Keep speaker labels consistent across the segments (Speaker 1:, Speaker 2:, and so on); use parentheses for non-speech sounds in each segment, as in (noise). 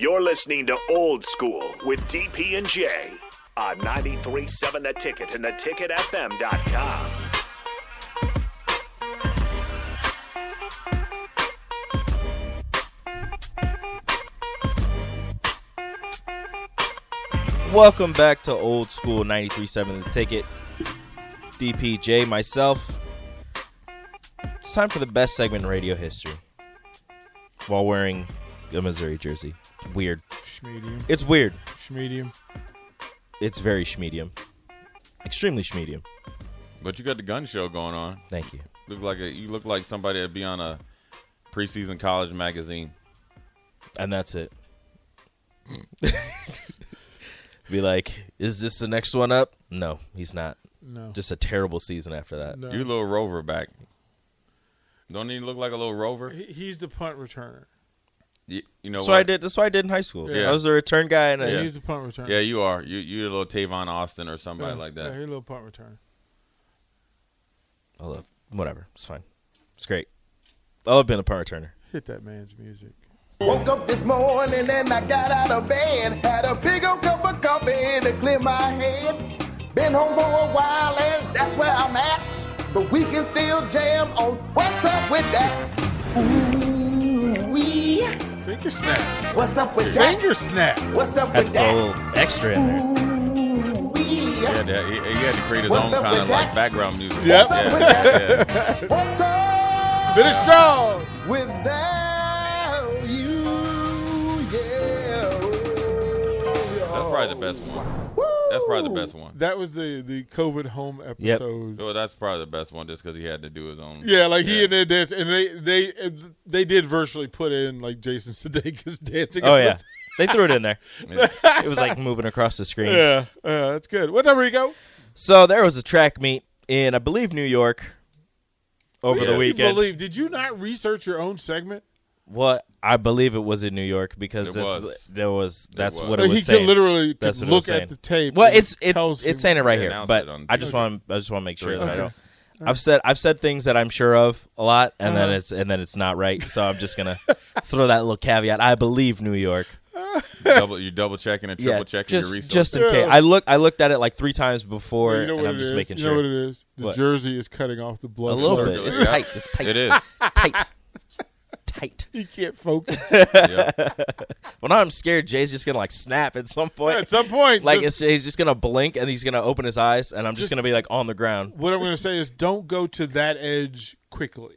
Speaker 1: You're listening to Old School with DP and J on 93.7 The Ticket and theticketfm.com.
Speaker 2: Welcome back to Old School 93.7 The Ticket. DPJ, myself. It's time for the best segment in radio history while wearing a Missouri jersey. Weird.
Speaker 3: Schmedium.
Speaker 2: It's weird.
Speaker 3: Schmedium.
Speaker 2: It's very schmedium. Extremely schmedium.
Speaker 4: But you got the gun show going on.
Speaker 2: Thank you.
Speaker 4: Look like a, you look like somebody that'd be on a preseason college magazine.
Speaker 2: And that's it. (laughs) Be like, is this the next one up? No, he's not.
Speaker 3: No.
Speaker 2: Just a terrible season after that.
Speaker 3: no.
Speaker 4: You a little rover back. Don't even look like a little rover?
Speaker 3: He- He's the punt returner.
Speaker 4: You, you know
Speaker 2: That's
Speaker 4: what?
Speaker 2: what I did. That's what I did in high school.
Speaker 3: Yeah.
Speaker 2: I was a return guy, and
Speaker 3: Yeah,
Speaker 2: a,
Speaker 3: he's the punt returner.
Speaker 4: Yeah, you are. You you're a little Tavon Austin or somebody
Speaker 3: Yeah,
Speaker 4: like that.
Speaker 3: Yeah,
Speaker 4: that.
Speaker 3: he's a little punt returner.
Speaker 2: I love whatever. It's fine. It's great. I love being a punt returner.
Speaker 3: Hit that man's music.
Speaker 5: Woke up this morning and I got out of bed. Had a big old cup of coffee to clear my head. Been home for a while and that's where I'm at. But we can still jam on what's up with that. Ooh wee.
Speaker 3: Finger snaps.
Speaker 5: What's up with that?
Speaker 3: Finger snap.
Speaker 5: What's up
Speaker 2: Had
Speaker 5: with
Speaker 2: to throw a
Speaker 5: that?
Speaker 2: little extra in there.
Speaker 5: Ooh wee.
Speaker 4: He had, to, he, he had to create his
Speaker 5: What's
Speaker 4: own kind of
Speaker 5: that?
Speaker 4: like background music.
Speaker 3: Yep.
Speaker 5: What's up with
Speaker 4: Yeah,
Speaker 5: that?
Speaker 4: yeah, yeah. (laughs)
Speaker 5: What's up?
Speaker 3: Finish strong.
Speaker 5: Without you, yeah.
Speaker 4: That's probably the best one. That's probably the best one.
Speaker 3: That was the the COVID home episode.
Speaker 4: Well, that's probably the best one just because he had to do his own.
Speaker 3: Yeah, like he
Speaker 4: Yeah.
Speaker 3: and their dance, and they they they did virtually put in like Jason Sudeikis (laughs) dancing.
Speaker 2: Oh yeah,
Speaker 3: the-
Speaker 2: they threw it in there. (laughs)
Speaker 4: Yeah.
Speaker 2: It was like moving across the screen.
Speaker 3: yeah, yeah, that's good. What's up, Rico?
Speaker 2: So there was a track meet in, I believe, New York over
Speaker 3: Really
Speaker 2: the weekend.
Speaker 3: Believe? Did you not research your own segment?
Speaker 2: What I believe it was in New York because
Speaker 4: It
Speaker 2: this,
Speaker 4: was.
Speaker 2: there was. That's
Speaker 4: was.
Speaker 2: what
Speaker 3: Like,
Speaker 2: it was
Speaker 3: he
Speaker 2: saying.
Speaker 3: could literally could
Speaker 2: That's what it
Speaker 3: look
Speaker 2: saying.
Speaker 3: at the tape.
Speaker 2: Well,
Speaker 3: and
Speaker 2: it's it's
Speaker 3: tells
Speaker 2: it's saying it right
Speaker 4: They
Speaker 2: here,
Speaker 4: announced
Speaker 2: but
Speaker 4: it on
Speaker 2: I just want I just want to make sure
Speaker 4: Three
Speaker 2: that I
Speaker 4: times.
Speaker 2: don't. I've said I've said things that I'm sure of a lot, and then
Speaker 3: Uh-huh.
Speaker 2: it's and then it's not right. So I'm just gonna (laughs) throw that little caveat. I believe New York.
Speaker 4: double, you double checking and triple
Speaker 2: yeah,
Speaker 4: checking
Speaker 2: just
Speaker 4: your
Speaker 2: just in
Speaker 3: Yeah.
Speaker 2: case. I look I looked at it like three times before,
Speaker 3: you know
Speaker 2: and
Speaker 3: what
Speaker 2: I'm
Speaker 3: it
Speaker 2: just
Speaker 3: is?
Speaker 2: making
Speaker 3: you
Speaker 2: sure.
Speaker 3: know what it is? The
Speaker 2: What?
Speaker 3: jersey is cutting off the blood.
Speaker 2: a little
Speaker 3: flow.
Speaker 2: bit. It's
Speaker 4: Yeah.
Speaker 2: tight. It's (laughs) tight.
Speaker 4: it is.
Speaker 2: tight. Tight.
Speaker 3: He can't focus. (laughs)
Speaker 4: yeah.
Speaker 2: Well, now I'm scared. Jay's just gonna like snap at some point.
Speaker 3: At some point,
Speaker 2: like
Speaker 3: just-
Speaker 2: it's, he's just gonna blink and he's gonna open his eyes, and I'm just,
Speaker 3: Just-
Speaker 2: gonna be like on the ground.
Speaker 3: what I'm going to say is, don't go to that edge quickly.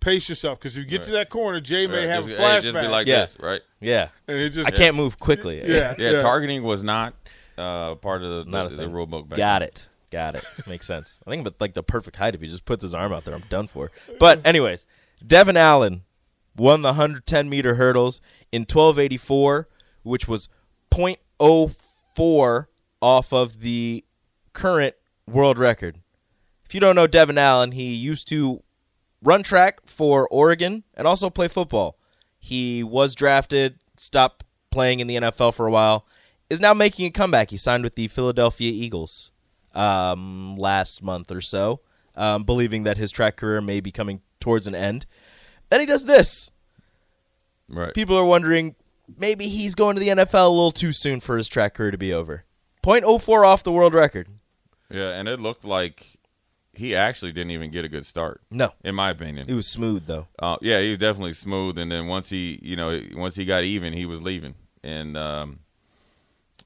Speaker 3: Pace yourself, because if you get to that corner, Jay may have
Speaker 4: just,
Speaker 3: a
Speaker 4: hey,
Speaker 3: flashback.
Speaker 4: just be like
Speaker 2: Yeah.
Speaker 4: this, right?
Speaker 2: Yeah,
Speaker 3: and it just
Speaker 2: I can't move quickly.
Speaker 3: Yeah,
Speaker 4: Yeah, targeting was not uh, part of the,
Speaker 2: Not a
Speaker 4: the, the rule book.
Speaker 2: Got it. Got it. (laughs) Makes sense. I think, but like the perfect height. If he just puts his arm out there, I'm done for. But anyways, Devon Allen won the 110 meter hurdles in 1284, which was 0.04 off of the current world record. If you don't know Devon Allen, he used to run track for Oregon and also play football. He was drafted, stopped playing in the NFL for a while, is now making a comeback. He signed with the Philadelphia Eagles um, last month or so, um, believing that his track career may be coming towards an end. Then he does this.
Speaker 4: Right.
Speaker 2: People are wondering maybe he's going to the NFL a little too soon for his track career to be over. 0.04 off the world record.
Speaker 4: Yeah, and it looked like he actually didn't even get a good start.
Speaker 2: No.
Speaker 4: in my opinion.
Speaker 2: It was smooth though.
Speaker 4: Uh, yeah, he was definitely smooth, and then once he, you know, once he got even, he was leaving, and um,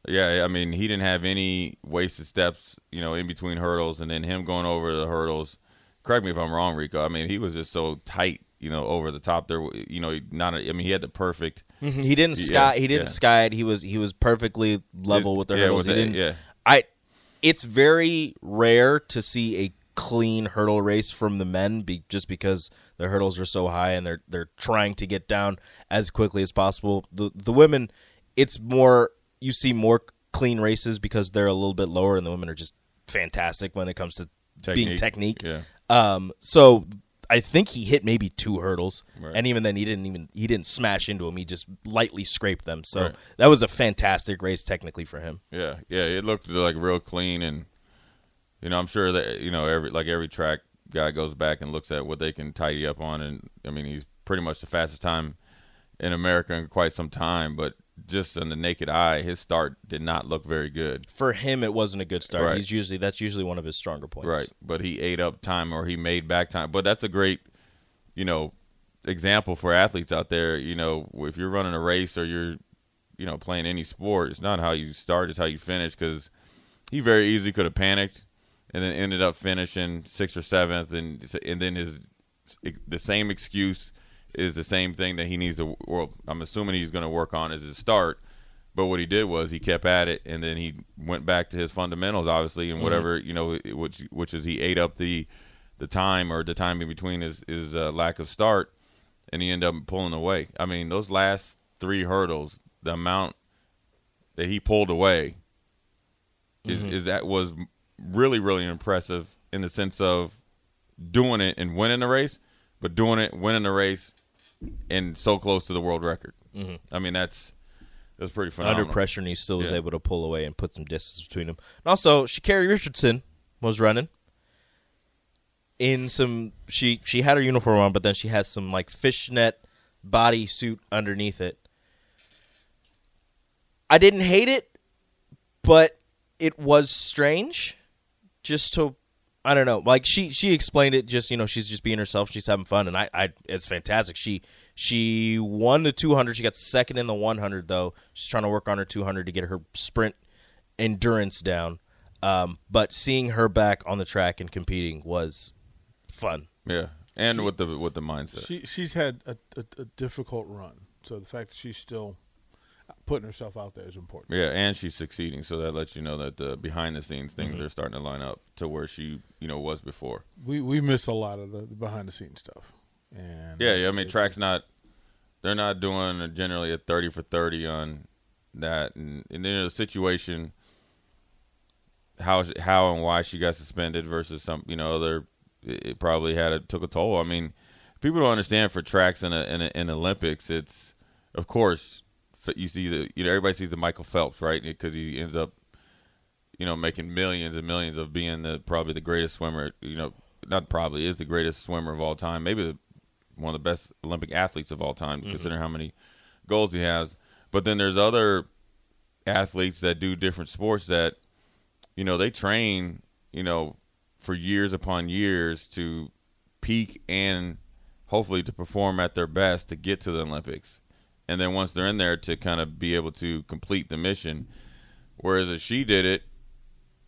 Speaker 4: yeah, I mean, he didn't have any wasted steps, you know, in between hurdles, and then him going over the hurdles. Correct me if I'm wrong, Rico. I mean, he was just so tight, you know, over the top there. You know, not. A, I mean, he had the perfect.
Speaker 2: Mhm. He didn't
Speaker 4: Yeah,
Speaker 2: sky. He didn't
Speaker 4: yeah.
Speaker 2: sky it. He was he was perfectly level with the
Speaker 4: Yeah,
Speaker 2: hurdles.
Speaker 4: with
Speaker 2: he didn't.
Speaker 4: yeah.
Speaker 2: I. It's very rare to see a clean hurdle race from the men, be, just because the hurdles are so high and they're they're trying to get down as quickly as possible. The the women, it's more you see more clean races because they're a little bit lower, and the women are just fantastic when it comes to being technique.
Speaker 4: Yeah.
Speaker 2: Um, so I think he hit maybe two hurdles,
Speaker 4: Right.
Speaker 2: and even then he didn't even he didn't smash into him. He just lightly scraped them. So
Speaker 4: Right.
Speaker 2: that was a fantastic race technically for him.
Speaker 4: Yeah, yeah, it looked like real clean, and you know, I'm sure that you know every like every track guy goes back and looks at what they can tidy up on, and I mean, he's pretty much the fastest time in America in quite some time, but just on the naked eye, his start did not look very good.
Speaker 2: For him, it wasn't a good start.
Speaker 4: Right.
Speaker 2: He's usually that's usually one of his stronger points.
Speaker 4: Right, but he ate up time or he made back time. But that's a great, you know, example for athletes out there. You know, if you're running a race or you're, you know, playing any sport, it's not how you start; it's how you finish. Because he very easily could have panicked and then ended up finishing sixth or seventh, and and then his the same excuse is the same thing that he needs to. Well, I'm assuming he's going to work on as his start. But what he did was he kept at it, and then he went back to his fundamentals, obviously, and whatever you know, which which is he ate up the the time or the time in between his his uh, lack of start, and he ended up pulling away. I mean, those last three hurdles, the amount that he pulled away is is that was really really impressive in the sense of doing it and winning the race, but doing it, winning the race, and so close to the world record. Mm-hmm. I mean, that's that's pretty phenomenal.
Speaker 2: Under pressure, and he still was
Speaker 4: Yeah.
Speaker 2: able to pull away and put some distance between them. And also, Sha'Carri Richardson was running in some. She she had her uniform on, but then she had some like fishnet body suit underneath it. I didn't hate it, but it was strange. Just to, I don't know. Like she she explained it. Just you know, she's just being herself. She's having fun, and I, I it's fantastic. She she won the 200. She got second in the 100 though. She's trying to work on her 200 to get her sprint endurance down. Um, but seeing her back on the track and competing was fun.
Speaker 4: Yeah, and with the with the mindset.
Speaker 3: She she's had a, a, a difficult run, so the fact that she's still putting herself out there is important.
Speaker 4: yeah, and she's succeeding, so that lets you know that the behind the scenes things
Speaker 3: Mm-hmm.
Speaker 4: are starting to line up to where she you know was before.
Speaker 3: We we miss a lot of the, behind the scenes stuff. And
Speaker 4: Yeah, yeah. I mean, track's not. They're not doing generally a thirty for thirty on that, and and then the situation, how how and why she got suspended versus some you know other, it probably had a took a toll. I mean, people don't understand for tracks in a, in, a, in Olympics. It's of course you see the you know everybody sees the Michael Phelps right because he ends up you know making millions and millions of being the probably the greatest swimmer. You know, not probably is the greatest swimmer of all time. Maybe the one of the best Olympic athletes of all time, mm-hmm. considering how many goals he has. But then there's other athletes that do different sports that, you know, they train, you know, for years upon years to peak and hopefully to perform at their best to get to the Olympics. And then once they're in there to kind of be able to complete the mission. Whereas if she did it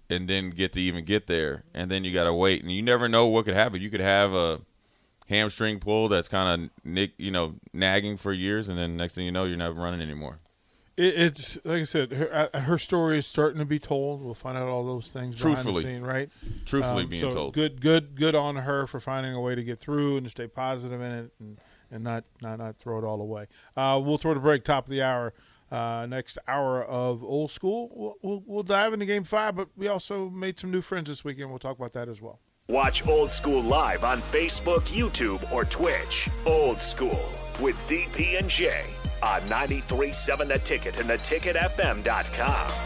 Speaker 4: and didn't get to even get there, and then you got to wait, and you never know what could happen. You could have a hamstring pull that's kind of nick, you know, nagging for years, and then next thing you know, you're not running anymore.
Speaker 3: It, it's like I said, her, uh, her story is starting to be told. We'll find out all those things behind
Speaker 4: Truthfully.
Speaker 3: the scene, right?
Speaker 4: Truthfully
Speaker 3: Um,
Speaker 4: being
Speaker 3: so
Speaker 4: told.
Speaker 3: Good, good, good on her for finding a way to get through and to stay positive in it and, and not, not not throw it all away. Uh, we'll throw the break top of the hour. Uh, next hour of old school, we'll, we'll, we'll dive into game five, but we also made some new friends this weekend. We'll talk about that as well.
Speaker 1: Watch Old School live on Facebook, YouTube, or Twitch. Old School with DP and J on 93.7 The Ticket and theticketfm.com.